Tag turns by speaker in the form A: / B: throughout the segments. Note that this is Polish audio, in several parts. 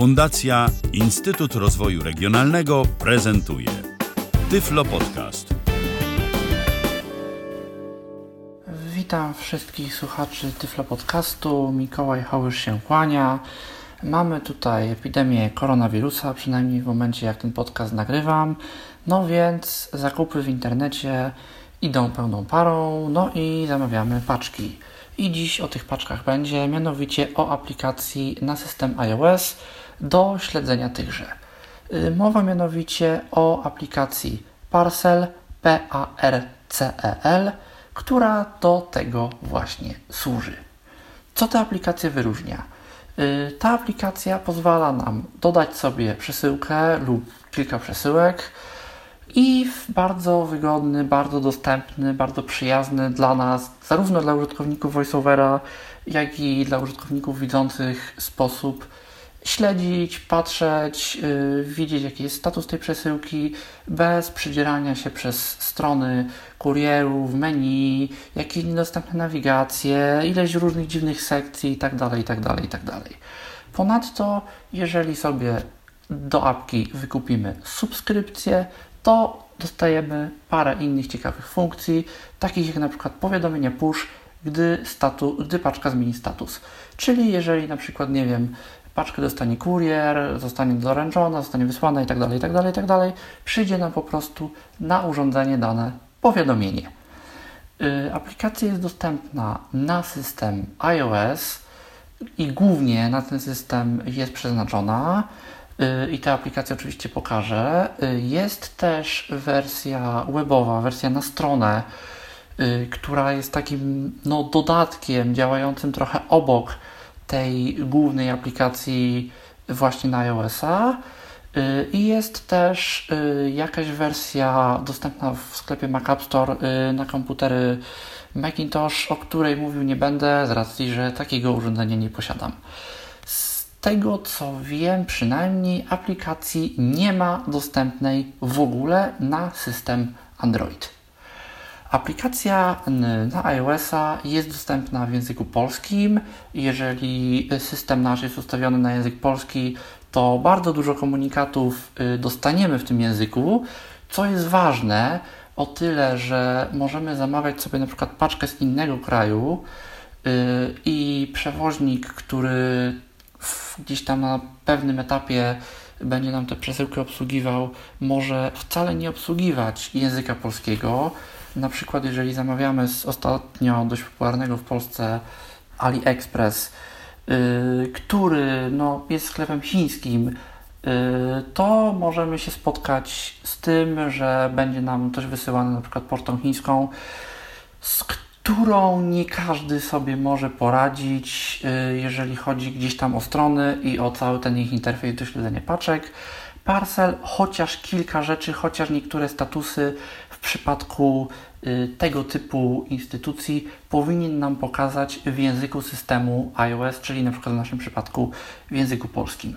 A: Fundacja Instytut Rozwoju Regionalnego prezentuje Tyflo Podcast.
B: Witam wszystkich słuchaczy Tyflo Podcastu. Mikołaj Hałysz się kłania. Mamy tutaj epidemię koronawirusa, przynajmniej w momencie jak ten podcast nagrywam. No więc zakupy w internecie idą pełną parą, no i zamawiamy paczki. I dziś o tych paczkach będzie, mianowicie o aplikacji na system iOS do śledzenia tychże. Y, mowa mianowicie o aplikacji Parcel, P-A-R-C-E-L, która do tego właśnie służy. Co ta aplikacja wyróżnia? Y, ta aplikacja pozwala nam dodać sobie przesyłkę lub kilka przesyłek i w bardzo wygodny, bardzo dostępny, bardzo przyjazny dla nas, zarówno dla użytkowników VoiceOvera, jak i dla użytkowników widzących sposób śledzić, patrzeć, yy, widzieć jaki jest status tej przesyłki bez przydzierania się przez strony kurierów, menu, jakieś niedostępne nawigacje, ileś różnych dziwnych sekcji itd., itd., itd. Ponadto, jeżeli sobie do apki wykupimy subskrypcję, to dostajemy parę innych ciekawych funkcji, takich jak na przykład powiadomienie push, gdy, statu, gdy paczka zmieni status. Czyli jeżeli na przykład, nie wiem, paczkę dostanie kurier, zostanie doręczona, zostanie wysłana itd., itd., itd., przyjdzie nam po prostu na urządzenie dane powiadomienie. Yy, aplikacja jest dostępna na system iOS i głównie na ten system jest przeznaczona i tę aplikację oczywiście pokażę. Y, jest też wersja webowa, wersja na stronę, y, która jest takim no, dodatkiem działającym trochę obok tej głównej aplikacji właśnie na iOS-a. Y, I jest też jakaś wersja dostępna w sklepie Mac App Store na komputery Macintosh, o której mówił nie będę, z racji, że takiego urządzenia nie posiadam tego co wiem, przynajmniej aplikacji nie ma dostępnej w ogóle na system Android. Aplikacja na iOS-a jest dostępna w języku polskim. Jeżeli system nasz jest ustawiony na język polski, to bardzo dużo komunikatów y, dostaniemy w tym języku, co jest ważne o tyle, że możemy zamawiać sobie na przykład paczkę z innego kraju y, i przewoźnik, który gdzieś tam na pewnym etapie będzie nam tę przesyłkę obsługiwał, może wcale nie obsługiwać języka polskiego. Na przykład, jeżeli zamawiamy z ostatnio dość popularnego w Polsce AliExpress, yy, który no, jest sklepem chińskim, yy, to możemy się spotkać z tym, że będzie nam też wysyłany na przykład pocztą chińską, z którą nie każdy sobie może poradzić, y, jeżeli chodzi gdzieś tam o strony i o cały ten ich interfejs do śledzenia paczek. Parcel, chociaż kilka rzeczy, chociaż niektóre statusy w przypadku y, tego typu instytucji powinien nam pokazać w języku systemu iOS, czyli na przykład w naszym przypadku w języku polskim.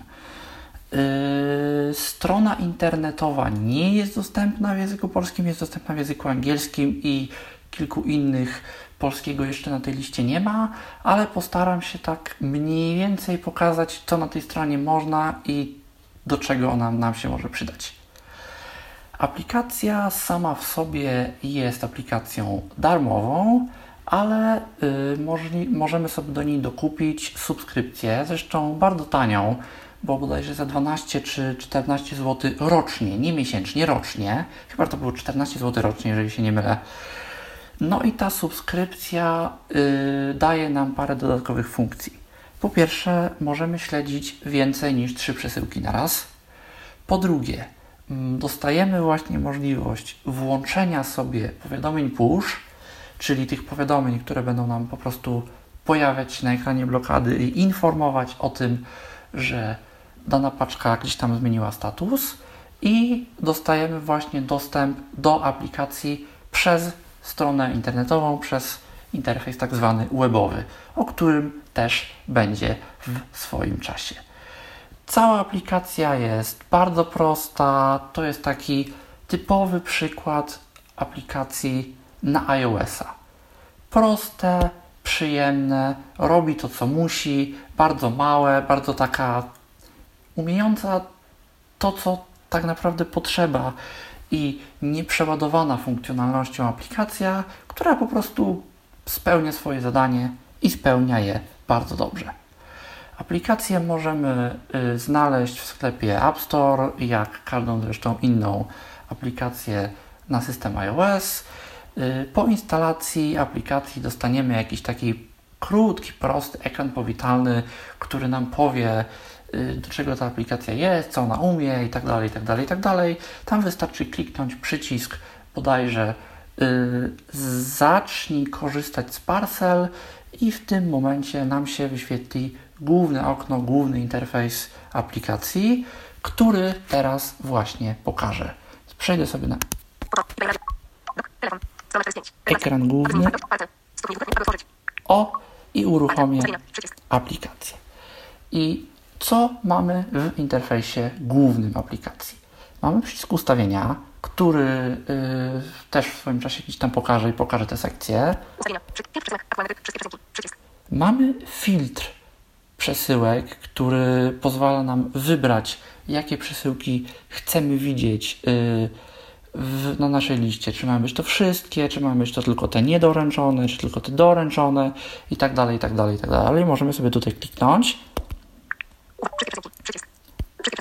B: Yy, strona internetowa nie jest dostępna w języku polskim, jest dostępna w języku angielskim i kilku innych polskiego jeszcze na tej liście nie ma, ale postaram się tak mniej więcej pokazać, co na tej stronie można i do czego ona nam się może przydać. Aplikacja sama w sobie jest aplikacją darmową, ale yy, możemy sobie do niej dokupić subskrypcję, zresztą bardzo tanią, bo bodajże za 12 czy 14 zł rocznie, nie miesięcznie, rocznie. Chyba to było 14 zł rocznie, jeżeli się nie mylę. No i ta subskrypcja yy, daje nam parę dodatkowych funkcji. Po pierwsze, możemy śledzić więcej niż trzy przesyłki na raz. Po drugie, dostajemy właśnie możliwość włączenia sobie powiadomień push, czyli tych powiadomień, które będą nam po prostu pojawiać się na ekranie blokady i informować o tym, że dana paczka gdzieś tam zmieniła status i dostajemy właśnie dostęp do aplikacji przez stronę internetową przez interfejs tak zwany webowy, o którym też będzie w swoim czasie. Cała aplikacja jest bardzo prosta. To jest taki typowy przykład aplikacji na iOS-a. Proste, przyjemne, robi to co musi, bardzo małe, bardzo taka umiejąca to, co tak naprawdę potrzeba i nieprzeładowana funkcjonalnością aplikacja, która po prostu spełnia swoje zadanie i spełnia je bardzo dobrze. Aplikację możemy y, znaleźć w sklepie App Store, jak każdą zresztą inną aplikację na system iOS. Y, po instalacji aplikacji dostaniemy jakiś taki krótki, prosty ekran powitalny, który nam powie, y, do czego ta aplikacja jest, co ona umie i tak dalej, i tak dalej, i tak dalej. Tam wystarczy kliknąć przycisk bodajże zacznij korzystać z Parcel i w tym momencie nam się wyświetli główne okno, główny interfejs aplikacji, który teraz właśnie pokażę. Przejdę sobie na ekran główny. O i uruchomię aplikację. I co mamy w interfejsie głównym aplikacji? Mamy przycisk ustawienia, który y, też w swoim czasie gdzieś tam pokażę i pokażę te sekcje. Mamy filtr przesyłek, który pozwala nam wybrać, jakie przesyłki chcemy widzieć y, w, na naszej liście. Czy mamy być to wszystkie, czy mamy być to tylko te niedoręczone, czy tylko te doręczone i tak dalej, i tak dalej, i tak dalej. Możemy sobie tutaj kliknąć.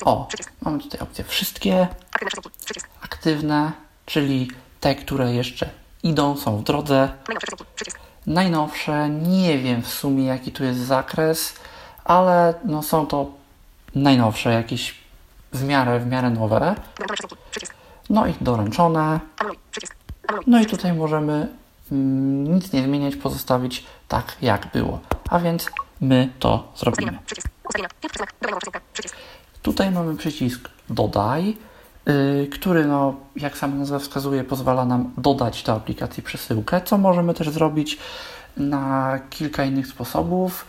B: O, mamy tutaj opcję wszystkie, aktywne, czyli te, które jeszcze idą, są w drodze. Najnowsze, nie wiem w sumie jaki tu jest zakres, ale no są to najnowsze, jakieś w miarę, w miarę nowe. No i doręczone. No i tutaj możemy mm, nic nie zmieniać, pozostawić tak jak było. A więc my to zrobimy. Tutaj mamy przycisk dodaj, yy, który, no, jak sama nazwa wskazuje, pozwala nam dodać do aplikacji przesyłkę, co możemy też zrobić na kilka innych sposobów.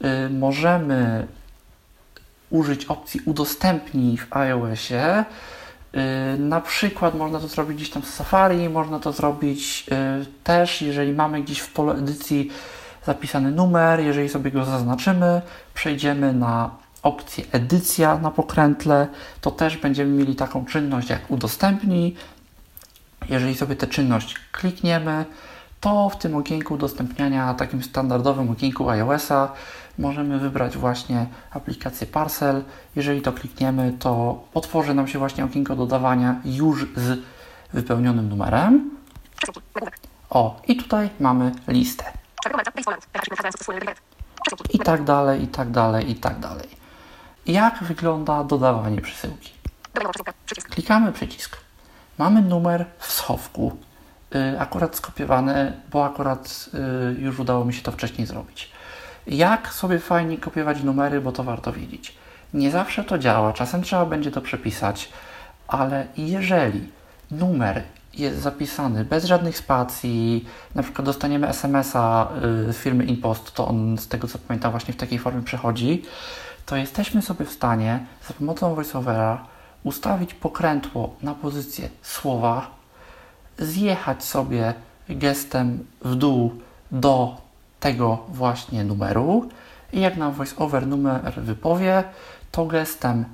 B: Yy, możemy użyć opcji udostępnij w iOSie. Yy, na przykład można to zrobić gdzieś tam z Safari, można to zrobić yy, też, jeżeli mamy gdzieś w pole edycji zapisany numer, jeżeli sobie go zaznaczymy, przejdziemy na opcję edycja na pokrętle, to też będziemy mieli taką czynność jak udostępnij. Jeżeli sobie tę czynność klikniemy, to w tym okienku udostępniania, takim standardowym okienku iOS-a, możemy wybrać właśnie aplikację Parcel. Jeżeli to klikniemy, to otworzy nam się właśnie okienko dodawania już z wypełnionym numerem. O, i tutaj mamy listę. I tak dalej, i tak dalej, i tak dalej. Jak wygląda dodawanie przesyłki? Klikamy przycisk. Mamy numer w schowku, akurat skopiowany, bo akurat yy, już udało mi się to wcześniej zrobić. Jak sobie fajnie kopiować numery, bo to warto wiedzieć. Nie zawsze to działa, czasem trzeba będzie to przepisać, ale jeżeli numer jest zapisany bez żadnych spacji, na przykład dostaniemy SMS-a y, z firmy InPost, to on z tego co pamiętam właśnie w takiej formie przechodzi, to jesteśmy sobie w stanie za pomocą VoiceOvera ustawić pokrętło na pozycję słowa, zjechać sobie gestem w dół do tego właśnie numeru i jak nam VoiceOver numer wypowie, to gestem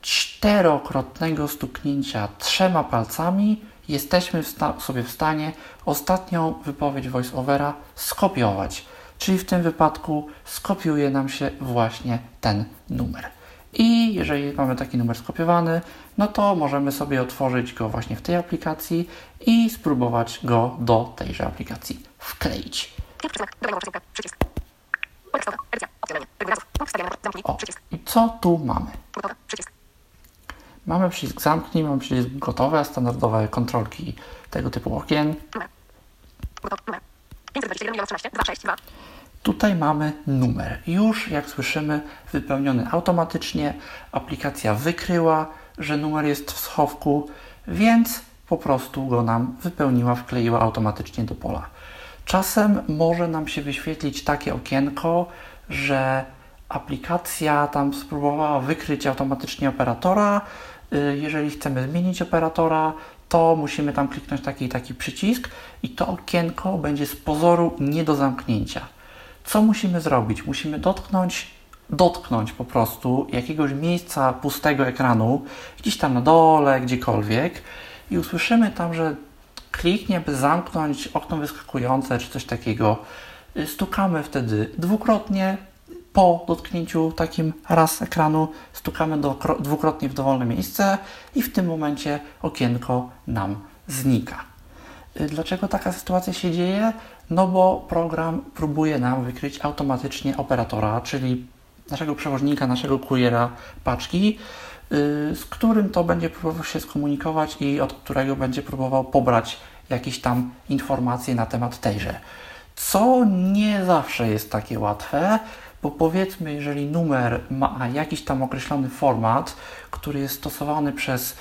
B: czterokrotnego stuknięcia trzema palcami jesteśmy w sobie w stanie ostatnią wypowiedź VoiceOvera skopiować. Czyli w tym wypadku skopiuje nam się właśnie ten numer. I jeżeli mamy taki numer skopiowany, no to możemy sobie otworzyć go właśnie w tej aplikacji i spróbować go do tejże aplikacji wkleić. O, i co tu mamy? Mamy przycisk zamknij, mamy przycisk gotowe, standardowe kontrolki tego typu okien. Tutaj mamy numer. Już jak słyszymy, wypełniony automatycznie. Aplikacja wykryła, że numer jest w schowku, więc po prostu go nam wypełniła, wkleiła automatycznie do pola. Czasem może nam się wyświetlić takie okienko, że aplikacja tam spróbowała wykryć automatycznie operatora. Y, jeżeli chcemy zmienić operatora, to musimy tam kliknąć taki taki przycisk i to okienko będzie z pozoru nie do zamknięcia. Co musimy zrobić? Musimy dotknąć dotknąć po prostu jakiegoś miejsca pustego ekranu, gdzieś tam na dole, gdziekolwiek i usłyszymy tam, że kliknie, by zamknąć okno wyskakujące czy coś takiego. Y, stukamy wtedy dwukrotnie po dotknięciu takim raz ekranu, stukamy do, dwukrotnie w dowolne miejsce i w tym momencie okienko nam znika. Y, dlaczego taka sytuacja się dzieje? No bo program próbuje nam wykryć automatycznie operatora, czyli naszego przewoźnika, naszego kuriera paczki, y, z którym to będzie próbował się skomunikować i od którego będzie próbował pobrać jakieś tam informacje na temat tejże. Co nie zawsze jest takie łatwe, bo powiedzmy, jeżeli numer ma jakiś tam określony format, który jest stosowany przez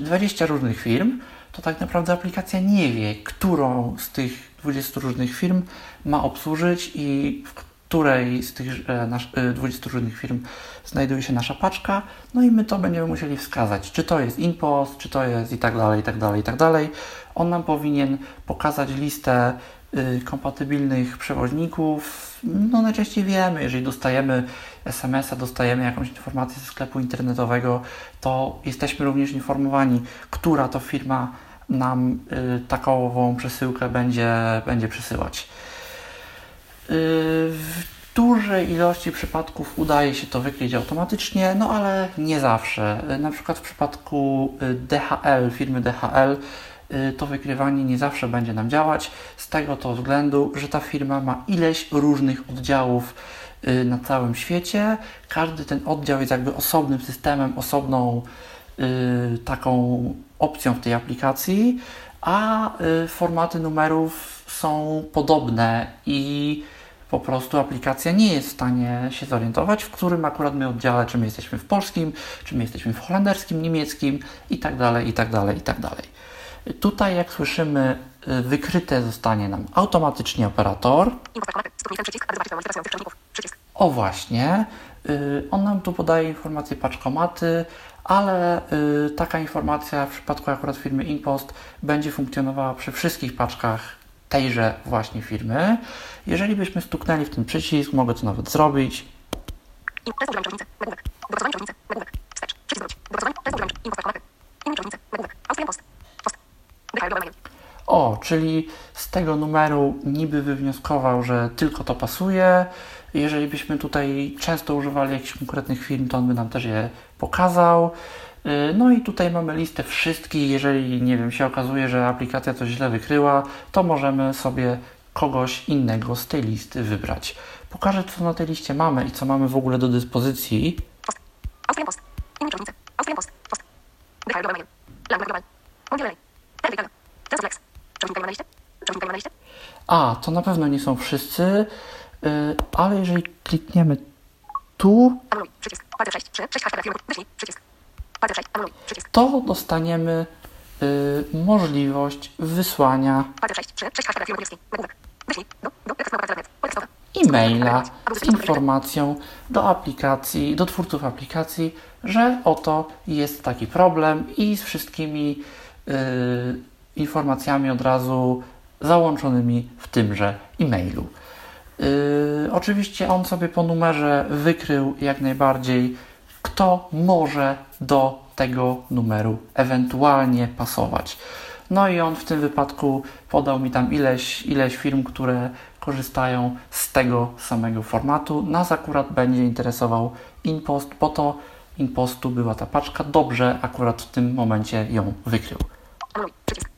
B: 20 różnych firm, to tak naprawdę aplikacja nie wie, którą z tych 20 różnych firm ma obsłużyć i w której z tych e, nasz, 20 e, różnych firm znajduje się nasza paczka, no i my to będziemy musieli wskazać, czy to jest InPost, czy to jest i tak dalej, i tak dalej, i tak dalej. On nam powinien pokazać listę y, kompatybilnych przewoźników. No najczęściej wiemy, jeżeli dostajemy SMS-a, dostajemy jakąś informację ze sklepu internetowego, to jesteśmy również informowani, która to firma nam y, takową przesyłkę będzie, będzie przesyłać. Y, w dużej ilości przypadków udaje się to wykryć automatycznie, no ale nie zawsze. Na przykład w przypadku DHL, firmy DHL, to wykrywanie nie zawsze będzie nam działać, z tego to względu, że ta firma ma ileś różnych oddziałów na całym świecie. Każdy ten oddział jest jakby osobnym systemem, osobną taką opcją w tej aplikacji, a y, formaty numerów są podobne i po prostu aplikacja nie jest w stanie się zorientować, w którym akurat my oddziale, czy my jesteśmy w polskim, czy my jesteśmy w holenderskim, niemieckim i tak dalej, i tak dalej, i tak dalej. Tutaj, jak słyszymy, y, wykryte zostanie nam automatycznie operator. O właśnie, on nam tu podaje informacje paczkomaty, ale y, taka informacja w przypadku akurat firmy InPost będzie funkcjonowała przy wszystkich paczkach tejże właśnie firmy. Jeżeli byśmy stuknęli w ten przycisk, mogę to nawet zrobić. O, czyli z tego numeru niby wywnioskował, że tylko to pasuje. Jeżeli byśmy tutaj często używali jakichś konkretnych firm, to on by nam też je pokazał. Y, no i tutaj mamy listę wszystkich. Jeżeli, nie wiem, się okazuje, że aplikacja coś źle wykryła, to możemy sobie kogoś innego z tej listy wybrać. Pokażę, co na tej liście mamy i co mamy w ogóle do dyspozycji. A, to na pewno nie są wszyscy. Y, ale jeżeli klikniemy tu, to dostaniemy y, możliwość wysłania e-maila z informacją do aplikacji, do twórców aplikacji, że oto jest taki problem i z wszystkimi y, informacjami od razu załączonymi w tymże e-mailu. Yy, oczywiście on sobie po numerze wykrył jak najbardziej, kto może do tego numeru ewentualnie pasować. No i on w tym wypadku podał mi tam ileś, ileś firm, które korzystają z tego samego formatu. Nas akurat będzie interesował InPost, bo to InPostu była ta paczka. Dobrze akurat w tym momencie ją wykrył. Anuluj, przycisk.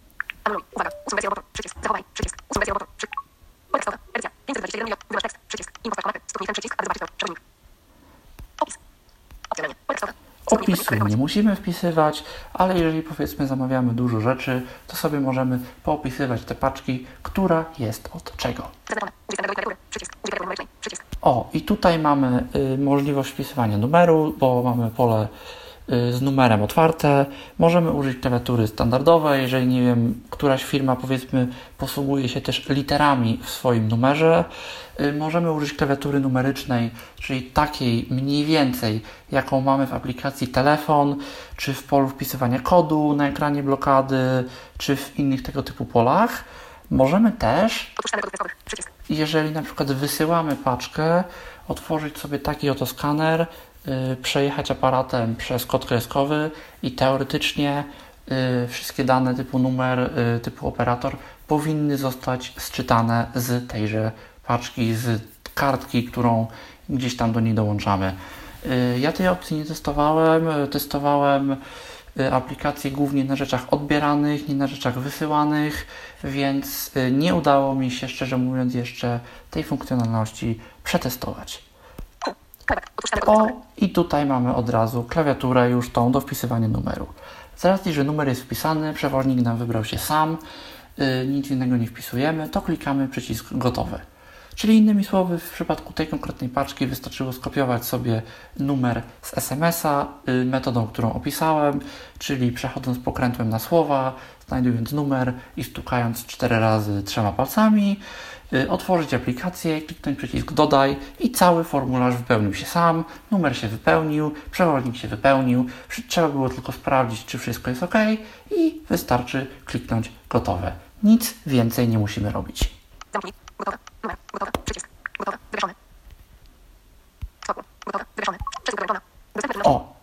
B: Anuluj, uwaga, usuń wersję przycisk, zachowaj, przycisk, usuń wersję 421 tekst. Przycisk. Info Stuknij ten przycisk, aby zobaczyć to. Przewodnik. Opis. Opcjonalnie. Tekstowe. Opisu nie musimy wpisywać, ale jeżeli powiedzmy zamawiamy dużo rzeczy, to sobie możemy poopisywać te paczki, która jest od czego. O, i tutaj mamy y, możliwość wpisywania numeru, bo mamy pole z numerem otwarte. Możemy użyć klawiatury standardowej, jeżeli nie wiem, któraś firma powiedzmy posługuje się też literami w swoim numerze. Y, możemy użyć klawiatury numerycznej, czyli takiej mniej więcej, jaką mamy w aplikacji telefon, czy w polu wpisywania kodu na ekranie blokady, czy w innych tego typu polach. Możemy też jeżeli na przykład wysyłamy paczkę, otworzyć sobie taki oto skaner, przejechać aparatem przez kod kreskowy i teoretycznie yy, wszystkie dane typu numer, yy, typu operator powinny zostać sczytane z tejże paczki, z kartki, którą gdzieś tam do niej dołączamy. Y, ja tej opcji nie testowałem. Y, testowałem y, aplikacje głównie na rzeczach odbieranych, nie na rzeczach wysyłanych, więc nie udało mi się, szczerze mówiąc, jeszcze tej funkcjonalności przetestować. O, i tutaj mamy od razu klawiaturę już tą do wpisywania numeru. Z racji, że numer jest wpisany, przewoźnik nam wybrał się sam, nic innego nie wpisujemy, to klikamy przycisk gotowe. Czyli innymi słowy, w przypadku tej konkretnej paczki wystarczyło skopiować sobie numer z SMS-a y, metodą, którą opisałem, czyli przechodząc pokrętłem na słowa, znajdując numer i stukając cztery razy trzema palcami, y, otworzyć aplikację, kliknąć przycisk dodaj i cały formularz wypełnił się sam, numer się wypełnił, przewoźnik się wypełnił, trzeba było tylko sprawdzić, czy wszystko jest ok i wystarczy kliknąć gotowe. Nic więcej nie musimy robić. Zamknij. Gotowe. Numer. Gotowe. Przycisk. Gotowe. Wywieszony. Spokój. Gotowe. Wywieszony. Przycisk wyłączony. Dostępny O.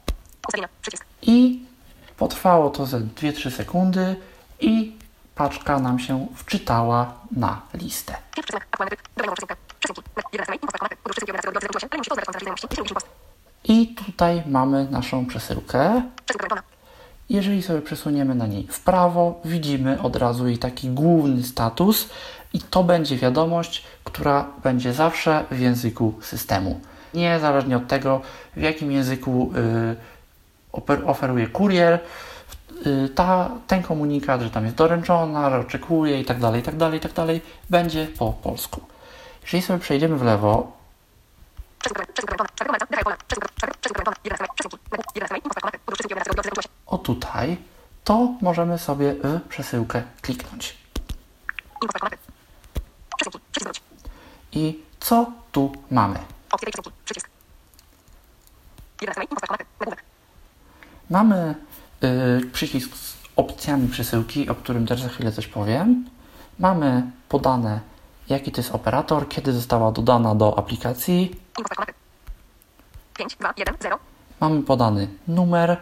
B: Ustawienia. Przycisk. I potrwało to ze 2-3 sekundy i paczka nam się wczytała na listę. I tutaj mamy naszą przesyłkę. Jeżeli sobie przesuniemy na niej w prawo, widzimy od razu jej taki główny status i to będzie wiadomość, która będzie zawsze w języku systemu. Niezależnie od tego, w jakim języku y, oferuje kurier, ta, ten komunikat, że tam jest doręczona, oczekuje i tak dalej, i tak dalej, i tak dalej, będzie po polsku. Jeżeli sobie przejdziemy w lewo, o tutaj, to możemy sobie w przesyłkę kliknąć. I co tu mamy? Mamy przycisk z opcjami przesyłki, o którym też za chwilę coś powiem. Mamy podane, jaki to jest operator, kiedy została dodana do aplikacji. 5, 2, 1, 0. Mamy podany numer,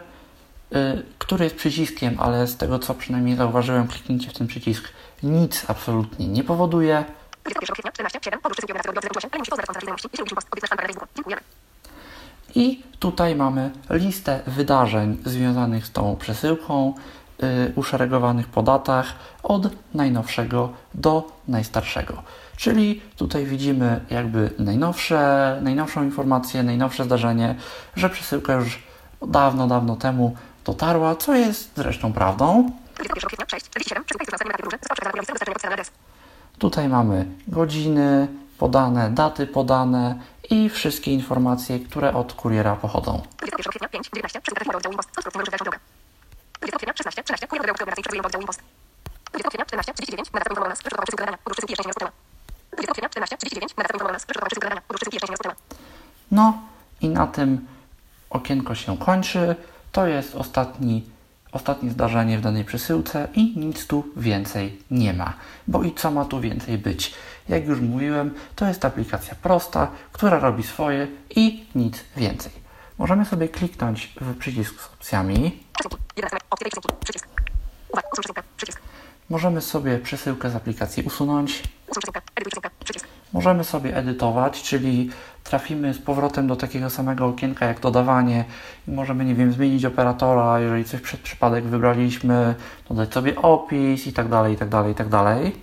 B: yy, który jest przyciskiem, ale z tego co przynajmniej zauważyłem, kliknięcie w ten przycisk nic absolutnie nie powoduje. 21 kwietnia 14, 7, podróż 3 ale musi poznać znajomości, jeśli post, obiecać na Facebooku. Dziękujemy. I tutaj mamy listę wydarzeń związanych z tą przesyłką, yy, uszeregowanych po datach od najnowszego do najstarszego. Czyli tutaj widzimy jakby najnowsze, najnowszą informację, najnowsze zdarzenie, że przesyłka już dawno, dawno temu dotarła, co jest zresztą prawdą. 21 kwietnia 6, 47, przesyłka jest Tutaj mamy godziny podane, daty podane i wszystkie informacje, które od kuriera pochodzą. 21 kwietnia 5, 19, przesyłka oddziału post. Odwrót numer dalszą drogę. 20 kwietnia 16, 13, kurier oddziału operacji przesyłka oddziału post. 20 kwietnia 14, 39, mandat informował nas, przygotował przesyłkę zadania, podróż przesyłki jeszcze nie rozpoczęła. 20 kwietnia 14, 39, mandat informował nas, przygotował przesyłkę zadania, podróż przesyłki jeszcze nie rozpoczęła. No i na tym okienko się kończy. To jest ostatni ostatnie zdarzenie w danej przesyłce i nic tu więcej nie ma. Bo i co ma tu więcej być? Jak już mówiłem, to jest aplikacja prosta, która robi swoje i nic więcej. Możemy sobie kliknąć w przycisk z opcjami. Możemy sobie przesyłkę z aplikacji usunąć. Możemy sobie edytować, czyli trafimy z powrotem do takiego samego okienka jak dodawanie i możemy, nie wiem, zmienić operatora, jeżeli coś przed przypadek wybraliśmy, dodać sobie opis i tak dalej, i tak dalej, i tak dalej.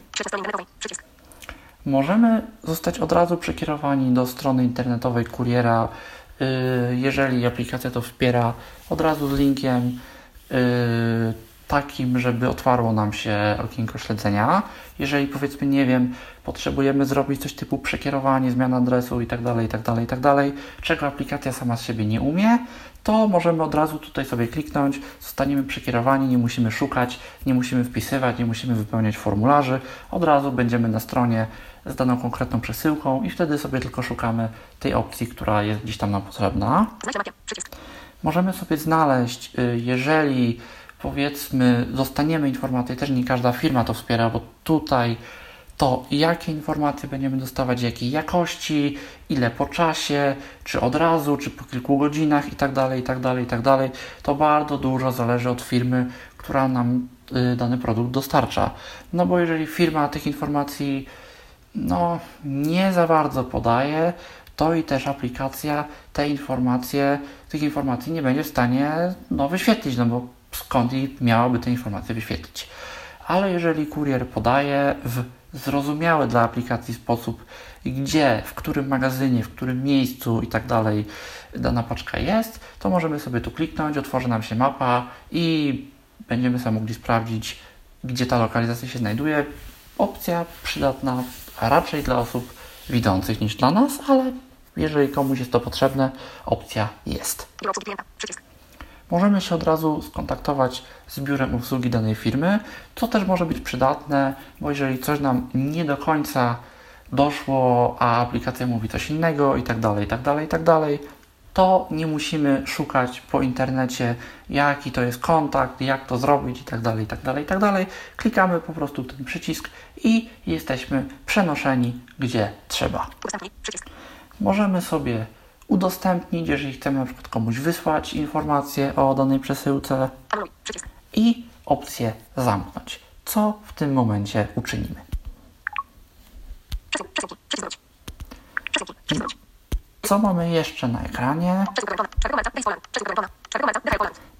B: Możemy zostać od razu przekierowani do strony internetowej kuriera, y, jeżeli aplikacja to wspiera, od razu z linkiem y, takim, żeby otwarło nam się okienko śledzenia. Jeżeli powiedzmy, nie wiem, potrzebujemy zrobić coś typu przekierowanie, zmiana adresu itd., itd., itd., czego aplikacja sama z siebie nie umie, to możemy od razu tutaj sobie kliknąć, zostaniemy przekierowani, nie musimy szukać, nie musimy wpisywać, nie musimy wypełniać formularzy, od razu będziemy na stronie z daną konkretną przesyłką i wtedy sobie tylko szukamy tej opcji, która jest gdzieś tam nam potrzebna. Możemy sobie znaleźć, y, jeżeli powiedzmy dostaniemy informację, też nie każda firma to wspiera, bo tutaj to jakie informacje będziemy dostawać, jakiej jakości, ile po czasie, czy od razu, czy po kilku godzinach itd., itd., itd. To bardzo dużo zależy od firmy, która nam y, dany produkt dostarcza. No bo jeżeli firma tych informacji no, nie za bardzo podaje, to i też aplikacja te informacje, tych informacji nie będzie w stanie no, wyświetlić, no bo skąd miałaby te informacje wyświetlić. Ale jeżeli kurier podaje w zrozumiały dla aplikacji sposób, gdzie, w którym magazynie, w którym miejscu i tak dalej dana paczka jest, to możemy sobie tu kliknąć, otworzy nam się mapa i będziemy sobie mogli sprawdzić, gdzie ta lokalizacja się znajduje. Opcja przydatna raczej dla osób widzących niż dla nas, ale jeżeli komuś jest to potrzebne, opcja jest. Możemy się od razu skontaktować z biurem obsługi danej firmy, co też może być przydatne, bo jeżeli coś nam nie do końca doszło, a aplikacja mówi coś innego i tak dalej, i tak dalej, i tak dalej, to nie musimy szukać po internecie, jaki to jest kontakt, jak to zrobić i tak dalej, i tak dalej, i tak dalej. Klikamy po prostu ten przycisk i jesteśmy przenoszeni gdzie trzeba. Możemy sobie udostępnić, jeżeli chcemy na przykład komuś wysłać informację o danej przesyłce i opcję zamknąć. Co w tym momencie uczynimy? Co mamy jeszcze na ekranie?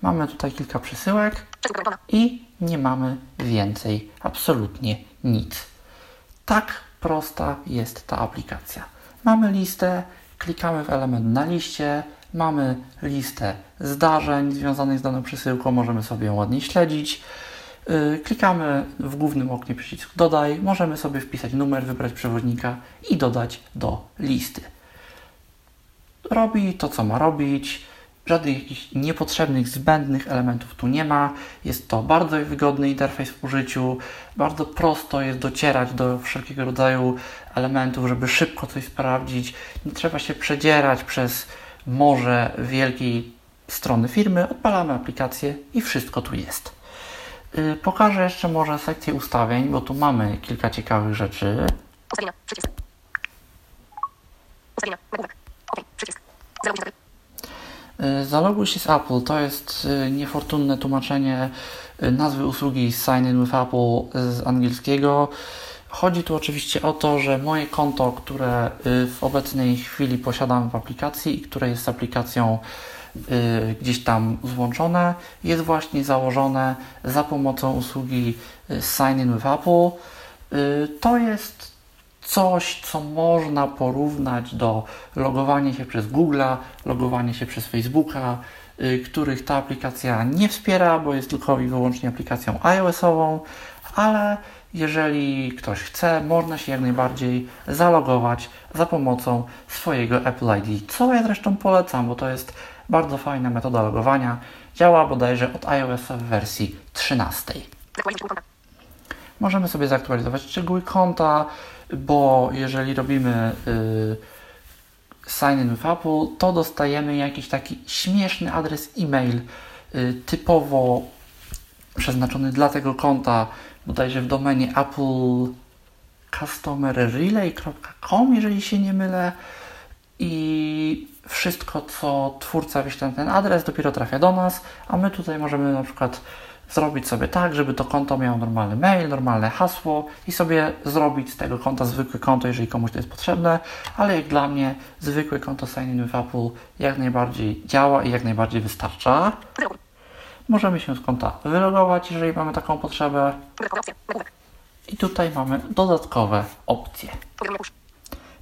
B: Mamy tutaj kilka przesyłek i nie mamy więcej absolutnie nic. Tak prosta jest ta aplikacja. Mamy listę, klikamy w element na liście, mamy listę zdarzeń związanych z daną przesyłką, możemy sobie ją ładnie śledzić. Yy, klikamy w głównym oknie przycisk dodaj, możemy sobie wpisać numer, wybrać przewoźnika i dodać do listy. Robi to, co ma robić. Żadnych jakichś niepotrzebnych, zbędnych elementów tu nie ma. Jest to bardzo wygodny interfejs w użyciu. Bardzo prosto jest docierać do wszelkiego rodzaju elementów, żeby szybko coś sprawdzić. Nie trzeba się przedzierać przez morze wielkiej strony firmy. Odpalamy aplikację i wszystko tu jest. Yy, pokażę jeszcze może sekcję ustawień, bo tu mamy kilka ciekawych rzeczy. Ustawienia, przycisk. Ustawienia, nagłówek. Y, zaloguj się z Apple to jest y, niefortunne tłumaczenie y, nazwy usługi Sign in with Apple z angielskiego. Chodzi tu oczywiście o to, że moje konto, które w obecnej chwili posiadam w aplikacji i które jest aplikacją gdzieś tam złączone, jest właśnie założone za pomocą usługi Sign in with Apple. To jest coś, co można porównać do logowania się przez Google'a, logowania się przez Facebooka, y, których ta aplikacja nie wspiera, bo jest tylko i wyłącznie aplikacją iOS-ową, ale jeżeli ktoś chce, można się jak najbardziej zalogować za pomocą swojego Apple ID, co ja zresztą polecam, bo to jest bardzo fajna metoda logowania. Działa bodajże od iOS w wersji 13. Możemy sobie zaktualizować szczegóły konta, bo jeżeli robimy y, sign in with Apple, to dostajemy jakiś taki śmieszny adres e-mail y, typowo przeznaczony dla tego konta, bodajże w domenie Apple customerrelay.com, jeżeli się nie mylę. I wszystko, co twórca wyśle na ten adres, dopiero trafia do nas, a my tutaj możemy na przykład zrobić sobie tak, żeby to konto miało normalny mail, normalne hasło i sobie zrobić z tego konta zwykłe konto, jeżeli komuś to jest potrzebne, ale jak dla mnie zwykłe konto Sign in with Apple jak najbardziej działa i jak najbardziej wystarcza. Możemy się z konta wylogować, jeżeli mamy taką potrzebę. I tutaj mamy dodatkowe opcje.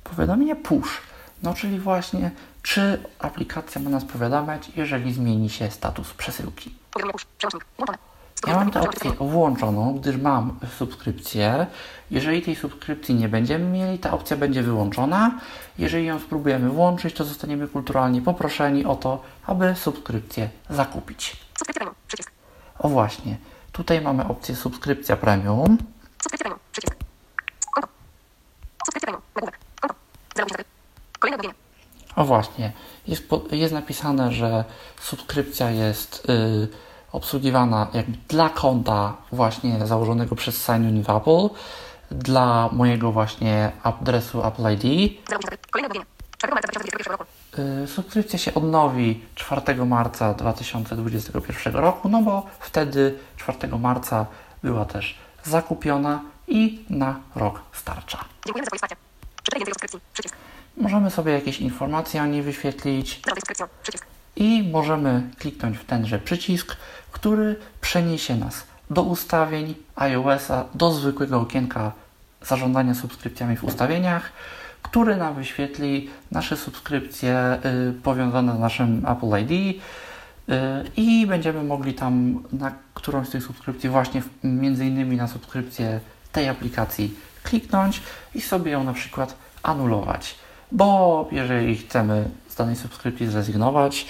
B: Powiadomienie push. No czyli właśnie, czy aplikacja ma nas powiadamiać, jeżeli zmieni się status przesyłki. Ja mam tę opcję włączoną, gdyż mam subskrypcję. Jeżeli tej subskrypcji nie będziemy mieli, ta opcja będzie wyłączona. Jeżeli ją spróbujemy włączyć, to zostaniemy kulturalnie poproszeni o to, aby subskrypcję zakupić. O właśnie, tutaj mamy opcję subskrypcja premium. Subskrypcja premium, przycisk. Konto. Subskrypcja premium, nagłówek. Konto. Kolejne O właśnie, jest, jest napisane, że subskrypcja jest... Yy, obsługiwana jakby dla konta właśnie założonego przez Sign in Apple, dla mojego właśnie adresu Apple ID.
C: Kolejne objawienie. 4 marca 2021 roku.
B: Y, Subskrypcja się odnowi 4 marca 2021 roku, no bo wtedy 4 marca była też zakupiona i na rok starcza.
C: Dziękujemy za wsparcie. Więcej subskrypcji. Przycisk.
B: Możemy sobie jakieś informacje o niej wyświetlić.
C: Przycisk.
B: i możemy kliknąć w tenże przycisk, który przeniesie nas do ustawień iOS-a, do zwykłego okienka zarządzania subskrypcjami w ustawieniach, który nam wyświetli nasze subskrypcje y, powiązane z naszym Apple ID y, i będziemy mogli tam na którąś z tych subskrypcji, właśnie między innymi na subskrypcję tej aplikacji kliknąć i sobie ją na przykład anulować. Bo jeżeli chcemy z danej subskrypcji zrezygnować,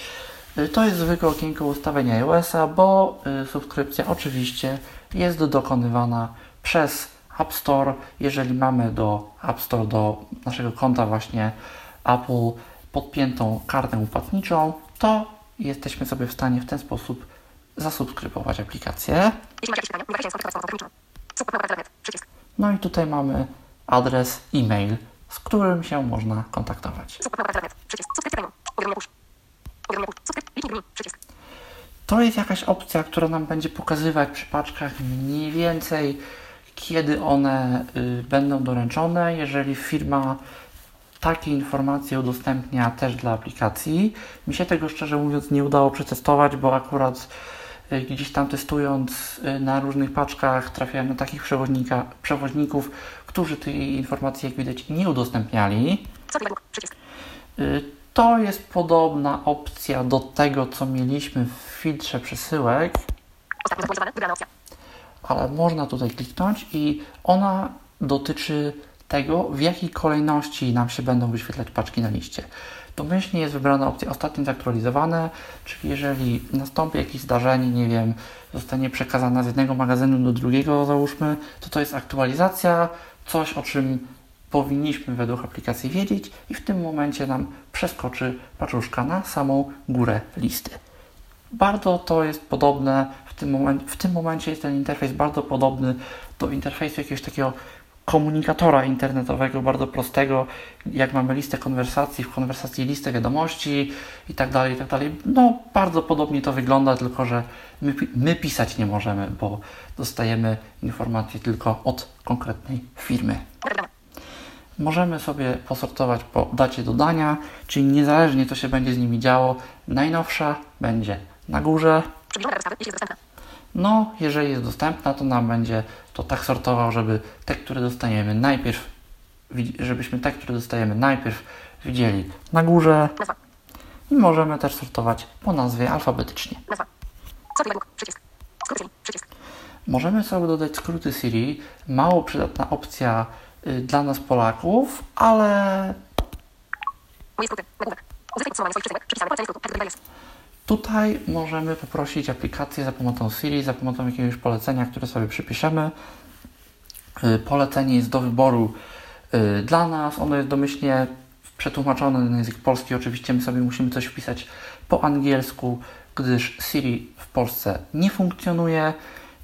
B: to jest zwykłe okienko ustawienia iOS-a, bo y, subskrypcja oczywiście jest dokonywana przez App Store. Jeżeli mamy do App Store, do naszego konta właśnie Apple podpiętą kartę płatniczą, to jesteśmy sobie w stanie w ten sposób zasubskrybować aplikację. No i tutaj mamy adres e-mail, z którym się można kontaktować. To jest jakaś opcja, która nam będzie pokazywać przy paczkach mniej więcej, kiedy one y, będą doręczone. Jeżeli firma takie informacje udostępnia też dla aplikacji, mi się tego szczerze mówiąc nie udało przetestować, bo akurat y, gdzieś tam testując y, na różnych paczkach trafiałem na takich przewodnika, przewoźników, którzy tej informacji jak widać nie udostępniali. To jest podobna opcja do tego, co mieliśmy w filtrze przesyłek,
C: Ostatnio zaktualizowane. Wybrana opcja.
B: ale można tutaj kliknąć i ona dotyczy tego, w jakiej kolejności nam się będą wyświetlać paczki na liście. Domyślnie jest wybrana opcja ostatnio zaktualizowane, czyli jeżeli nastąpi jakieś zdarzenie, nie wiem, zostanie przekazana z jednego magazynu do drugiego, załóżmy, to to jest aktualizacja, coś o czym powinniśmy według aplikacji wiedzieć i w tym momencie nam przeskoczy paczuszka na samą górę listy. Bardzo to jest podobne, w tym, momen- w tym momencie jest ten interfejs bardzo podobny do interfejsu jakiegoś takiego komunikatora internetowego, bardzo prostego, jak mamy listę konwersacji, w konwersacji listę wiadomości i tak dalej, i tak dalej. No, bardzo podobnie to wygląda, tylko że my, my pisać nie możemy, bo dostajemy informacje tylko od konkretnej firmy. Możemy sobie posortować po dacie dodania, czyli niezależnie co się będzie z nimi działo, najnowsza będzie na górze. No, jeżeli jest dostępna, to nam będzie to tak sortował, żeby te, które dostajemy najpierw, żebyśmy te, które dostajemy najpierw widzieli na górze. I możemy też sortować po nazwie alfabetycznie. Możemy sobie dodać skróty Siri, mało przydatna opcja dla nas Polaków, ale.
C: Tak.
B: Tutaj możemy poprosić aplikację za pomocą Siri, za pomocą jakiegoś polecenia, które sobie przypiszemy. Y, Polecenie jest do wyboru y, dla nas. Ono jest domyślnie przetłumaczone na język polski. Oczywiście my sobie musimy coś wpisać po angielsku, gdyż Siri w Polsce nie funkcjonuje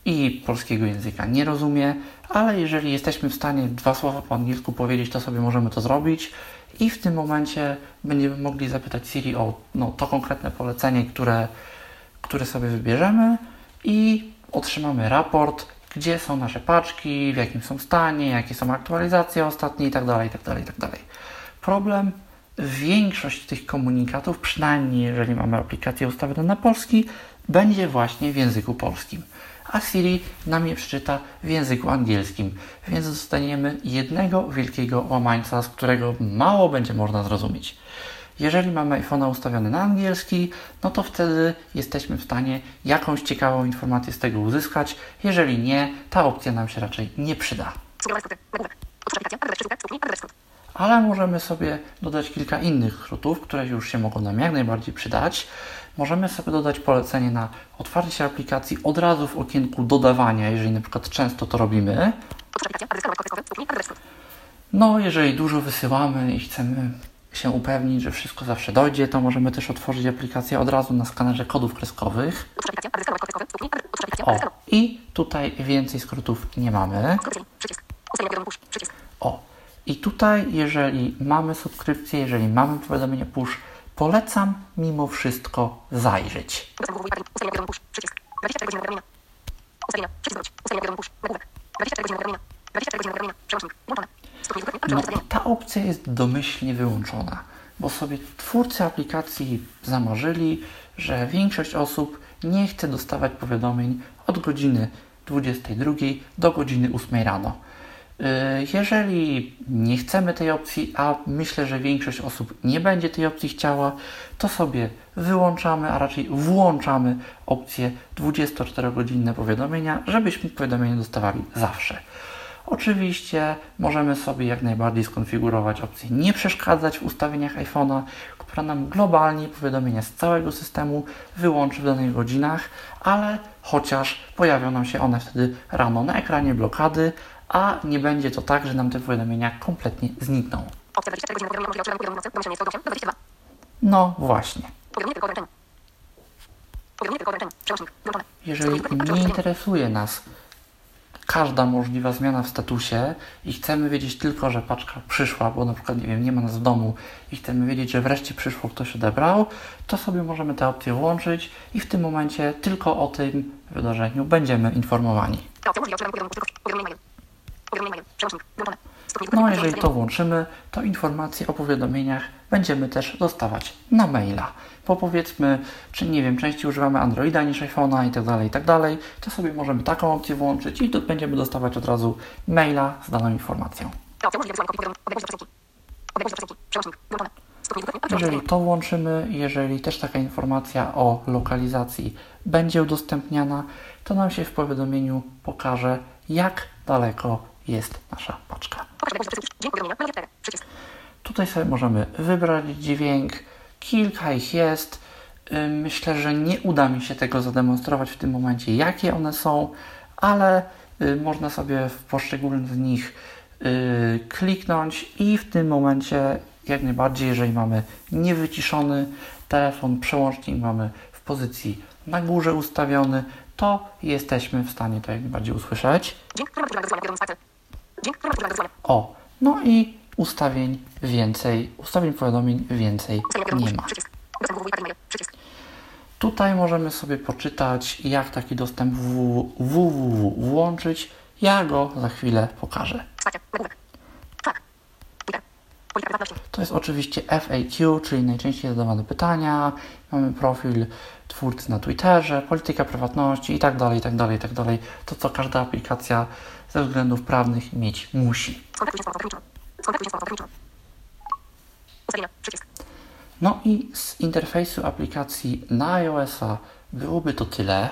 B: i polskiego języka nie rozumie, ale jeżeli jesteśmy w stanie dwa słowa po angielsku powiedzieć, to sobie możemy to zrobić i w tym momencie będziemy mogli zapytać Siri o no, to konkretne polecenie, które, które sobie wybierzemy i otrzymamy raport, gdzie są nasze paczki, w jakim są stanie, jakie są aktualizacje ostatnie itd. itd., itd. Problem większość tych komunikatów, przynajmniej jeżeli mamy aplikację ustawioną na polski, będzie właśnie w języku polskim. A Siri nam je przeczyta w języku angielskim, więc dostaniemy jednego wielkiego łamańca, z którego mało będzie można zrozumieć. Jeżeli mamy iPhone'a ustawiony na angielski, no to wtedy jesteśmy w stanie jakąś ciekawą informację z tego uzyskać. Jeżeli nie, ta opcja nam się raczej nie przyda. Ale możemy sobie dodać kilka innych skrótów, które już się mogą nam jak najbardziej przydać. Możemy sobie dodać polecenie na otwarcie aplikacji od razu w okienku dodawania, jeżeli na przykład często to robimy. No, jeżeli dużo wysyłamy i chcemy się upewnić, że wszystko zawsze dojdzie, to możemy też otworzyć aplikację od razu na skanerze kodów kreskowych. O, i tutaj więcej skrótów nie mamy.
C: Push.
B: I tutaj, jeżeli mamy subskrypcję, jeżeli mamy powiadomienie push, polecam mimo wszystko zajrzeć.
C: Dostęp www. Ustawienia wiadomo push. Przycisk. 24 godziny powiadomienia. Ustawienia. Przycisk wróć. Ustawienia wiadomo push. Nagłówek. 24 godziny powiadomienia. 24 godziny powiadomienia. Przełącznik. Włączone. Stopień dwukrotnie.
B: No, ta opcja jest domyślnie wyłączona, bo sobie twórcy aplikacji zamarzyli, że większość osób nie chce dostawać powiadomień od godziny 22 do godziny 8 rano. Yy, Jeżeli nie chcemy tej opcji, a myślę, że większość osób nie będzie tej opcji chciała, to sobie wyłączamy, a raczej włączamy opcję 24-godzinne powiadomienia, żebyśmy powiadomienia dostawali zawsze. Oczywiście możemy sobie jak najbardziej skonfigurować opcję nie przeszkadzać w ustawieniach iPhone'a, która nam globalnie powiadomienia z całego systemu wyłączy w danych godzinach, ale chociaż pojawią nam się one wtedy rano na ekranie blokady, a nie będzie to tak, że nam te powiadomienia kompletnie znikną.
C: Opcja 24 godziny powiadomienia możliwe odczytanie powiadomień nocy. Domyślnie jest to od 8 do 22.
B: No właśnie. Jeżeli nie interesuje nas każda możliwa zmiana w statusie i chcemy wiedzieć tylko, że paczka przyszła, bo na przykład nie wiem, nie ma nas w domu i chcemy wiedzieć, że wreszcie przyszło, ktoś odebrał, to sobie możemy tę opcję włączyć i w tym momencie tylko o tym wydarzeniu będziemy informowani. No,
C: dwukrotnie.
B: jeżeli to włączymy, to informacje o powiadomieniach będziemy też dostawać na maila. Bo powiedzmy, czy nie wiem, częściej używamy Androida niż iPhone'a i tak dalej, i tak dalej, to sobie możemy taką opcję włączyć i tu będziemy dostawać od razu maila z daną informacją. Jeżeli to włączymy, jeżeli też taka informacja o lokalizacji będzie udostępniana, to nam się w powiadomieniu pokaże, jak daleko jest nasza paczka.
C: Pokaż odległość do przesyłki. Dzień powiadomienia. Numer 4. Przycisk.
B: Tutaj sobie możemy wybrać dźwięk. Kilka ich jest. Myślę, że nie uda mi się tego zademonstrować w tym momencie, jakie one są, ale y, można sobie w poszczególnym z nich y, kliknąć i w tym momencie, jak najbardziej, jeżeli mamy niewyciszony telefon, przełącznik mamy w pozycji na górze ustawiony, to jesteśmy w stanie to jak najbardziej usłyszeć. O, no i ustawień więcej, ustawień powiadomień więcej nie ma. Tutaj możemy sobie poczytać, jak taki dostęp www włączyć. Ja go za chwilę pokażę. To jest oczywiście FAQ, czyli najczęściej zadawane pytania. Mamy profil twórcy na Twitterze, polityka prywatności i tak dalej, i tak dalej, i tak dalej. To, co każda aplikacja ze względów prawnych mieć musi. No i z interfejsu aplikacji na iOS-a byłoby to tyle.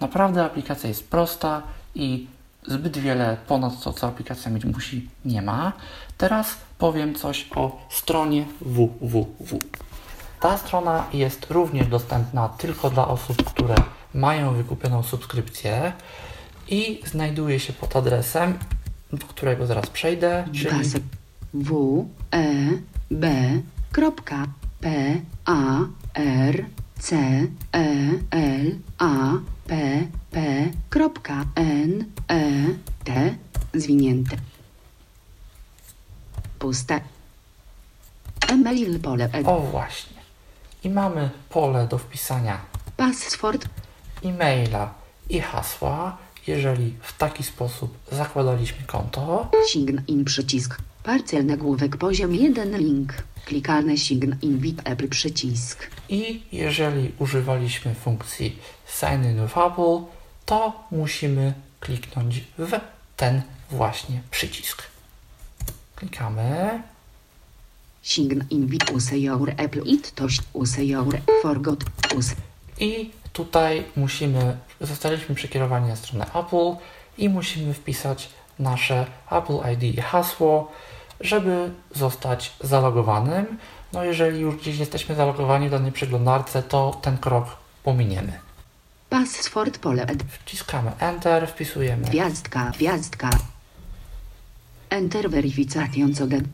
B: Naprawdę aplikacja jest prosta i zbyt wiele ponad to, co aplikacja mieć musi, nie ma. Teraz powiem coś o stronie www. Ta strona jest również dostępna tylko dla osób, które mają wykupioną subskrypcję i znajduje się pod adresem, do którego zaraz przejdę, czyli
D: W E B P A R C E L A P P N E T. Zwinięte. Puste. E-mail pole. E
B: o właśnie. I mamy pole do wpisania
D: password.
B: e-maila i hasła, jeżeli w taki sposób zakładaliśmy konto.
D: sign in przycisk parcel nagłówek poziom 1 link klikalny sign in with Apple przycisk
B: I jeżeli używaliśmy funkcji Sign in with Apple, to musimy kliknąć w ten właśnie przycisk. Klikamy.
D: Sign in with use your Apple it toś use your forgot use
B: I tutaj musimy, zostaliśmy przekierowani na stronę Apple i musimy wpisać nasze Apple ID i hasło, żeby zostać zalogowanym. No jeżeli już gdzieś jesteśmy zalogowani w danej przeglądarce, to ten krok pominiemy.
D: password pole
B: Wciskamy Enter, wpisujemy.
D: Gwiazdka gwiazdka. Enter get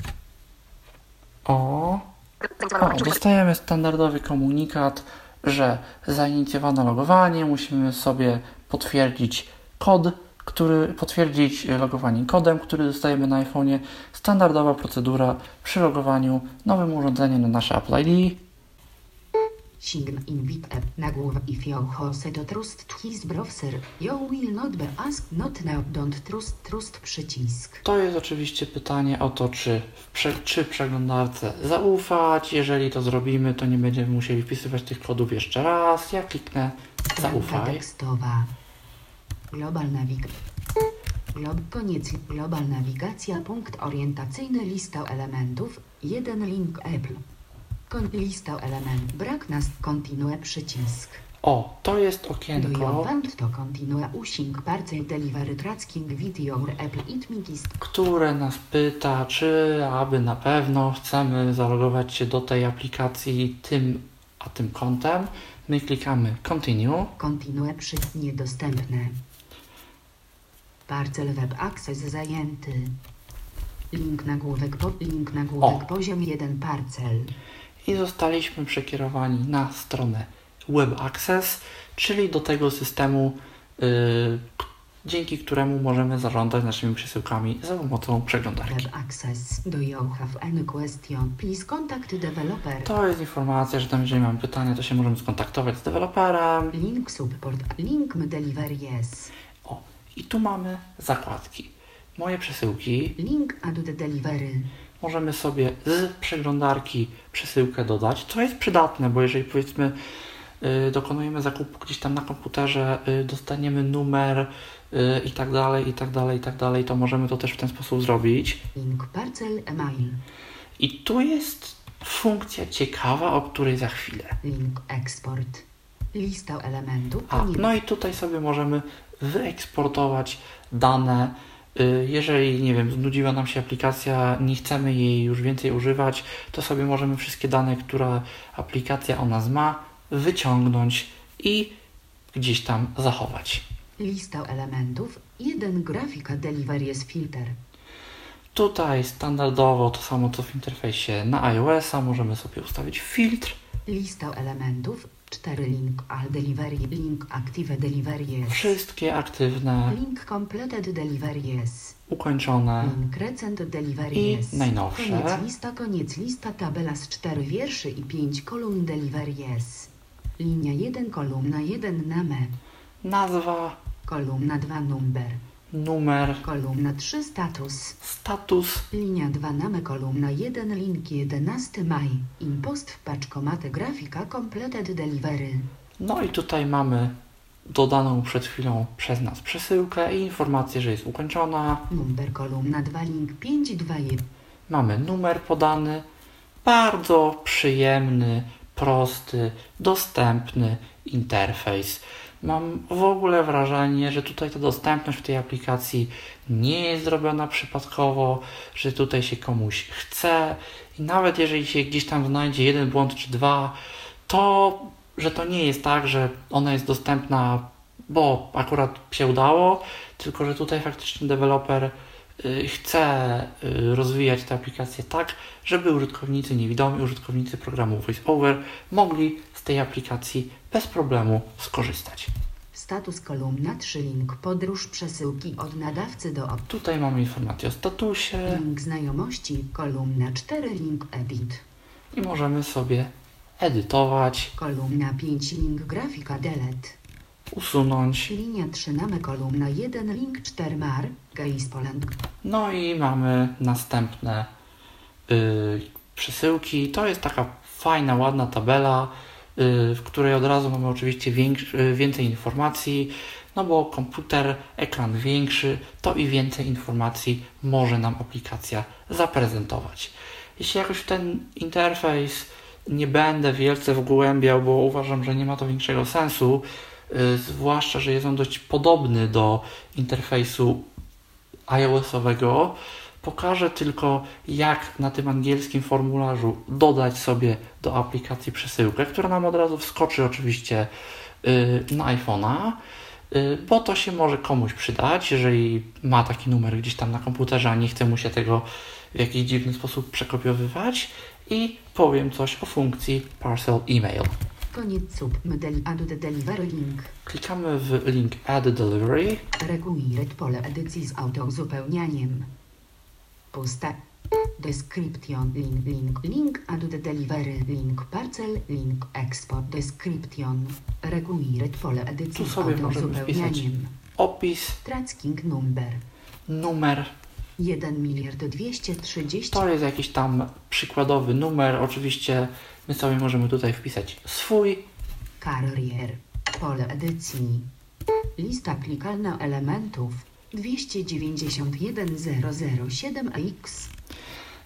B: o, o, dostajemy standardowy komunikat, że zainicjowano logowanie, musimy sobie potwierdzić kod który potwierdzić logowanie kodem, który dostajemy na iPhone'ie. Standardowa procedura przy logowaniu nowym urządzeniem na nasze Apple ID.
D: Sign in with app. Nagłówek if you hose to trust his browser. You will not be asked not now. Don't trust trust przycisk.
B: To jest oczywiście pytanie o to, czy w, prze, czy przeglądarce zaufać. Jeżeli to zrobimy, to nie będziemy musieli wpisywać tych kodów jeszcze raz. Ja kliknę zaufaj.
D: tekstowa. Global navig. Glob koniec. Global nawigacja. Punkt orientacyjny. Lista elementów. Jeden link Apple. Lista element. Brak nas. Continue przycisk.
B: O, to jest okienko,
D: to continue using parcel delivery tracking with your Apple it
B: które nas pyta, czy aby na pewno chcemy zalogować się do tej aplikacji tym a tym kontem. My klikamy Continue.
D: Continue przy niedostępne. Parcel web access zajęty. Link nagłówek po, link nagłówek
B: O.
D: poziom 1 parcel.
B: I zostaliśmy przekierowani na stronę Web Access, czyli do tego systemu, yy, dzięki któremu możemy zarządzać naszymi przesyłkami za pomocą przeglądarki.
D: Web access. Do you have any question? Please contact developer.
B: To jest informacja, że tam jeżeli mamy pytania, to się możemy skontaktować z deweloperem.
D: Link support. Link delivery yes.
B: O, i tu mamy zakładki. Moje przesyłki.
D: Link add the delivery.
B: Możemy sobie z przeglądarki przesyłkę dodać, co jest przydatne, bo jeżeli powiedzmy y, dokonujemy zakupu gdzieś tam na komputerze, y, dostaniemy numer y, i tak dalej, i tak dalej, i tak dalej, to możemy to też w ten sposób zrobić.
D: Link parcel email.
B: I tu jest funkcja ciekawa, o której za chwilę.
D: Link export. Lista elementów.
B: A, no i tutaj sobie możemy wyeksportować dane. Y, Jeżeli, nie wiem, znudziła nam się aplikacja, nie chcemy jej już więcej używać, to sobie możemy wszystkie dane, które aplikacja o nas ma, wyciągnąć i gdzieś tam zachować.
D: Lista elementów. 1 grafika delivery jest filter.
B: Tutaj standardowo to samo co w interfejsie na iOS-a, możemy sobie ustawić filtr.
D: Lista elementów. 4 link all delivery. Link active delivery jest.
B: Wszystkie aktywne,
D: Link completed delivery jest.
B: ukończone.
D: Link recent delivery
B: I najnowsze.
D: Koniec lista, koniec lista, tabela z 4 wierszy i 5 kolumn delivery jest. Linia 1, kolumna 1 name.
B: Nazwa,
D: Kolumna 2 number.
B: Numer,
D: Kolumna 3 status.
B: status,
D: Linia 2 name kolumna 1 link 11 maj. Impost w paczkomatę grafika completed delivery.
B: No i tutaj mamy dodaną przed chwilą przez nas przesyłkę i informację, że jest ukończona.
D: Number kolumna 2 link 5 2 1.
B: Mamy numer podany. Bardzo przyjemny, prosty, dostępny interfejs. Mam w ogóle wrażenie, że tutaj ta dostępność w tej aplikacji nie jest zrobiona przypadkowo, że tutaj się komuś chce. I nawet jeżeli się gdzieś tam znajdzie jeden błąd czy dwa, to że to nie jest tak, że ona jest dostępna, bo akurat się udało, tylko że tutaj faktycznie deweloper y, chce y, rozwijać tę aplikację tak, żeby użytkownicy niewidomi, użytkownicy programu VoiceOver mogli z tej aplikacji bez problemu skorzystać.
D: Status kolumna 3 link podróż przesyłki od nadawcy do od.
B: Tutaj mamy informację o statusie
D: Link znajomości kolumna 4 link edit.
B: i możemy sobie edytować,
D: Kolumna 5 link grafika delete.
B: usunąć.
D: Linia 3 name kolumna 1 link 4 mar. Poland.
B: No i mamy następne y, przesyłki. To jest taka fajna, ładna tabela, w której od razu mamy oczywiście y, więcej informacji, no bo komputer, ekran większy, to i więcej informacji może nam aplikacja zaprezentować. Jeśli jakoś w ten interfejs nie będę wielce wgłębiał, bo uważam, że nie ma to większego sensu, y, zwłaszcza, że jest on dość podobny do interfejsu iOS-owego. Pokażę tylko, jak na tym angielskim formularzu dodać sobie do aplikacji przesyłkę, która nam od razu wskoczy oczywiście y, na iPhone'a, y, bo to się może komuś przydać, jeżeli ma taki numer gdzieś tam na komputerze, a nie chce mu się tego w jakiś dziwny sposób przekopiowywać. I powiem coś o funkcji Parcel Email.
D: Koniec sub. Medel add delivery link.
B: Klikamy w link Add Delivery.
D: Required pole edycji z autouzupełnianiem. Puste. Description link link link add delivery link parcel link export description. Required pole edycji
B: Tu
D: z
B: sobie opis,
D: Tracking number.
B: numer.
D: 1 miliard 230
B: To jest jakiś tam przykładowy numer. Oczywiście my sobie możemy tutaj wpisać swój.
D: Carrier. Pole edycji. Lista klikalna elementów 291.007x.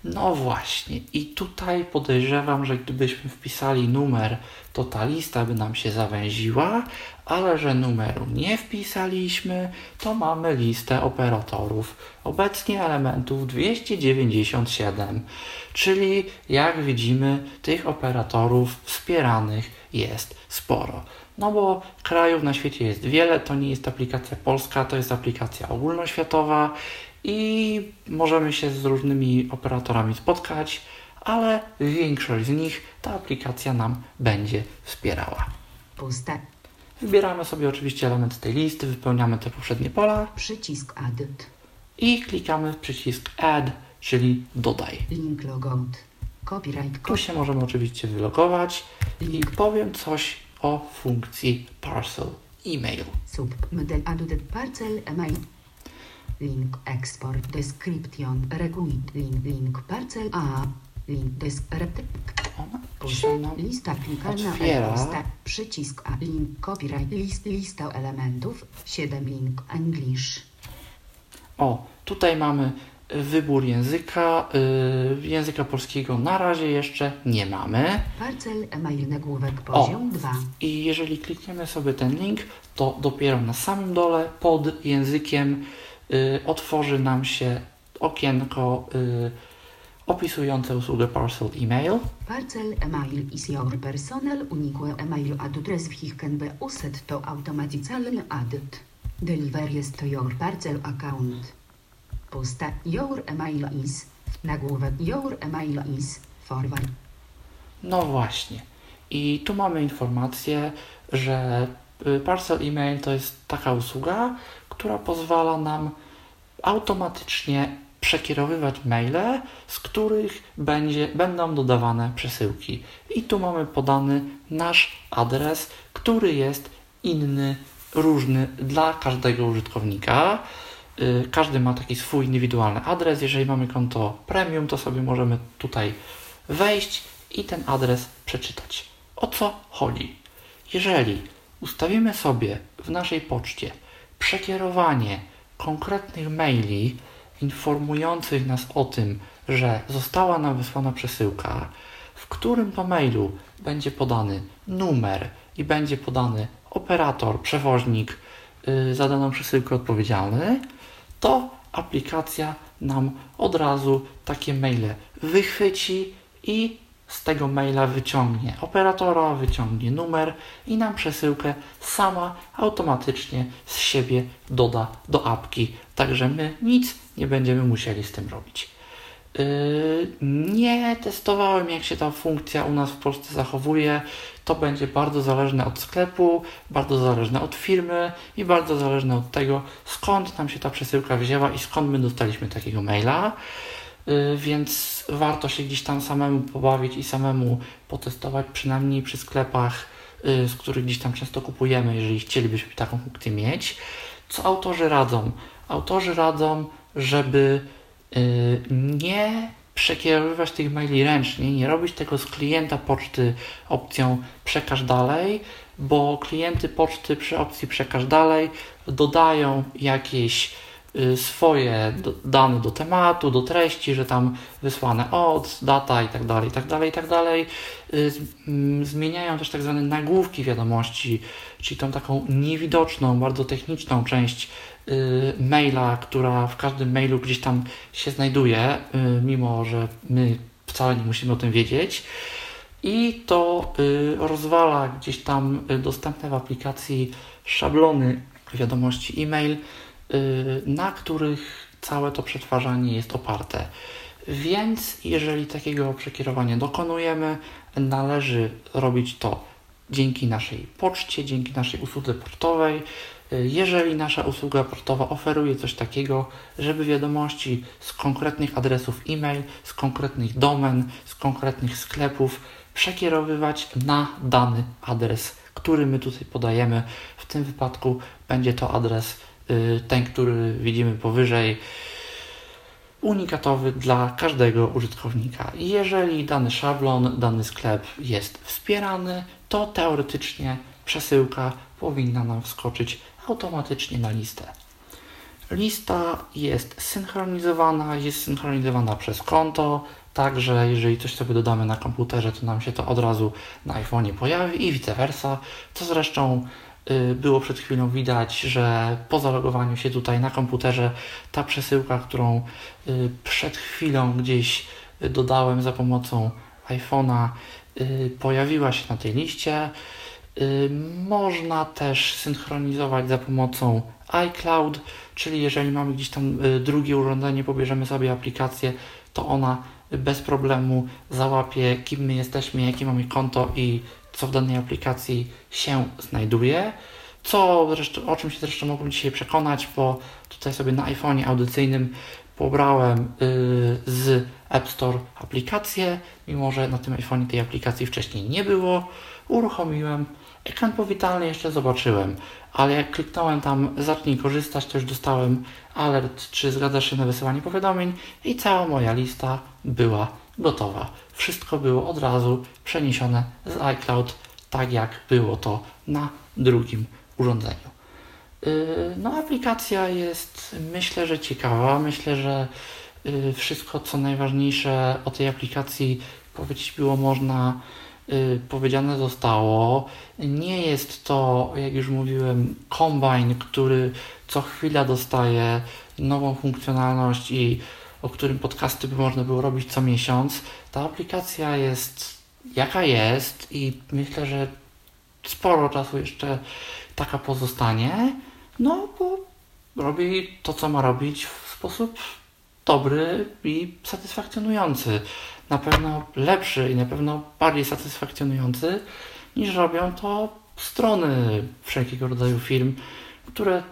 B: No właśnie, i tutaj podejrzewam, że gdybyśmy wpisali numer, to ta lista by nam się zawęziła, ale że numeru nie wpisaliśmy, to mamy listę operatorów. Obecnie elementów 297, czyli jak widzimy, tych operatorów wspieranych jest sporo. No bo krajów na świecie jest wiele, to nie jest aplikacja polska, to jest aplikacja ogólnoświatowa i możemy się z różnymi operatorami spotkać, ale większość z nich ta aplikacja nam będzie wspierała.
D: Puste.
B: Wybieramy sobie oczywiście element tej listy, wypełniamy te poprzednie pola
D: Przycisk add.
B: i klikamy w przycisk Add, czyli dodaj.
D: Link logout. Copyright
B: Tu się możemy oczywiście wylogować i powiem coś o funkcji Parcel Email.
D: Sub. Medel added parcel email. Link export description. Requit link link parcel a. Link descript.
B: Ona się nam
D: Lista klikalna
B: otwiera.
D: Przycisk A. Link copyright list. Lista elementów. 7 link English.
B: O, tutaj mamy wybór języka. Yy, języka polskiego na razie jeszcze nie mamy.
D: Parcel email nagłówek poziom 2.
B: I jeżeli klikniemy sobie ten link, to dopiero na samym dole pod językiem y, otworzy nam się okienko y, opisujące usługę Parcel Email.
D: Parcel email is your personal unique email address which can be used to automatically added. Deliveries to your parcel account. Puste. Your email is. Nagłówek. Your email is. Forward.
B: No właśnie. I tu mamy informację, że y, Parcel Email to jest taka usługa, która pozwala nam automatycznie przekierowywać maile, z których będzie, będą dodawane przesyłki. I tu mamy podany nasz adres, który jest inny, różny dla każdego użytkownika. Y, Każdy ma taki swój indywidualny adres. Jeżeli mamy konto premium, to sobie możemy tutaj wejść i ten adres przeczytać. O co chodzi? Jeżeli ustawimy sobie w naszej poczcie przekierowanie konkretnych maili informujących nas o tym, że została nam wysłana przesyłka, w którym to mailu będzie podany numer i będzie podany operator, przewoźnik yy, za daną przesyłkę odpowiedzialny, to aplikacja nam od razu takie maile wychwyci i z tego maila wyciągnie operatora, wyciągnie numer i nam przesyłkę sama automatycznie z siebie doda do apki. Także my nic nie będziemy musieli z tym robić. Yy, nie testowałem, jak się ta funkcja u nas w Polsce zachowuje. To będzie bardzo zależne od sklepu, bardzo zależne od firmy i bardzo zależne od tego, skąd nam się ta przesyłka wzięła i skąd my dostaliśmy takiego maila. Yy, więc warto się gdzieś tam samemu pobawić i samemu potestować, przynajmniej przy sklepach, yy, z których gdzieś tam często kupujemy, jeżeli chcielibyśmy taką funkcję mieć. Co autorzy radzą? Autorzy radzą, żeby nie przekierowywać tych maili ręcznie, nie robić tego z klienta poczty opcją przekaż dalej, bo klienty poczty przy opcji przekaż dalej dodają jakieś y, swoje dane do tematu, do treści, że tam wysłane od, data i tak dalej, i tak dalej, i tak dalej. Y, mm, Zmieniają też tak zwane nagłówki wiadomości, czyli tą taką niewidoczną, bardzo techniczną część y, maila, która w każdym mailu gdzieś tam się znajduje, y, mimo że my wcale nie musimy o tym wiedzieć. I to y, rozwala gdzieś tam y, dostępne w aplikacji szablony wiadomości e-mail, y, na których całe to przetwarzanie jest oparte. Więc jeżeli takiego przekierowania dokonujemy, należy robić to dzięki naszej poczcie, dzięki naszej usłudze portowej. Jeżeli nasza usługa portowa oferuje coś takiego, żeby wiadomości z konkretnych adresów e-mail, z konkretnych domen, z konkretnych sklepów przekierowywać na dany adres, który my tutaj podajemy. W tym wypadku będzie to adres y, ten, który widzimy powyżej unikatowy dla każdego użytkownika. Jeżeli dany szablon, dany sklep jest wspierany, to teoretycznie przesyłka powinna nam wskoczyć automatycznie na listę. Lista jest synchronizowana, jest synchronizowana przez konto, także jeżeli coś sobie dodamy na komputerze, to nam się to od razu na iPhone'ie pojawi i vice versa, co zresztą y, było przed chwilą widać, że po zalogowaniu się tutaj na komputerze ta przesyłka, którą y, przed chwilą gdzieś dodałem za pomocą iPhone'a, y, pojawiła się na tej liście. Można też synchronizować za pomocą iCloud, czyli jeżeli mamy gdzieś tam drugie urządzenie, pobierzemy sobie aplikację, to ona bez problemu załapie, kim my jesteśmy, jakie mamy konto i co w danej aplikacji się znajduje. Co zresztą, o czym się zresztą mogłem dzisiaj przekonać, bo tutaj sobie na iPhone'ie audycyjnym pobrałem yy, z App Store aplikację, mimo że na tym iPhone'ie tej aplikacji wcześniej nie było. Uruchomiłem, ekran powitalny jeszcze zobaczyłem, ale jak kliknąłem tam zacznij korzystać, to już dostałem alert, czy zgadzasz się na wysyłanie powiadomień i cała moja lista była gotowa. Wszystko było od razu przeniesione z iCloud, tak jak było to na drugim urządzeniu. Yy, no, aplikacja jest myślę, że ciekawa. Myślę, że yy, wszystko co najważniejsze o tej aplikacji powiedzieć było można powiedziane zostało. Nie jest to, jak już mówiłem, kombajn, który co chwila dostaje nową funkcjonalność i o którym podcasty by można było robić co miesiąc. Ta aplikacja jest jaka jest i myślę, że sporo czasu jeszcze taka pozostanie. No, bo robi to, co ma robić w sposób dobry i satysfakcjonujący na pewno lepszy i na pewno bardziej satysfakcjonujący niż robią to strony wszelkiego rodzaju firm, które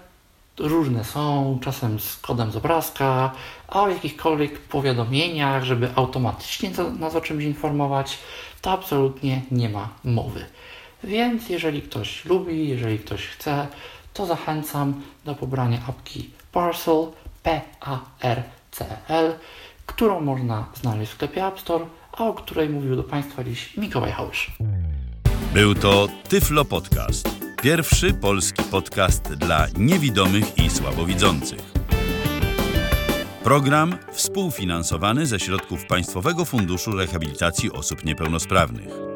B: różne są, czasem z kodem z obrazka, a o jakichkolwiek powiadomieniach, żeby automatycznie nas o czymś informować, to absolutnie nie ma mowy. Więc jeżeli ktoś lubi, jeżeli ktoś chce, to zachęcam do pobrania apki Parcel, P-A-R-C-L, którą można znaleźć w sklepie App Store, a o której mówił do Państwa dziś Mikołaj Hałysz.
A: Był to Tyflo Podcast. Pierwszy polski podcast dla niewidomych i słabowidzących. Program współfinansowany ze środków Państwowego Funduszu Rehabilitacji Osób Niepełnosprawnych.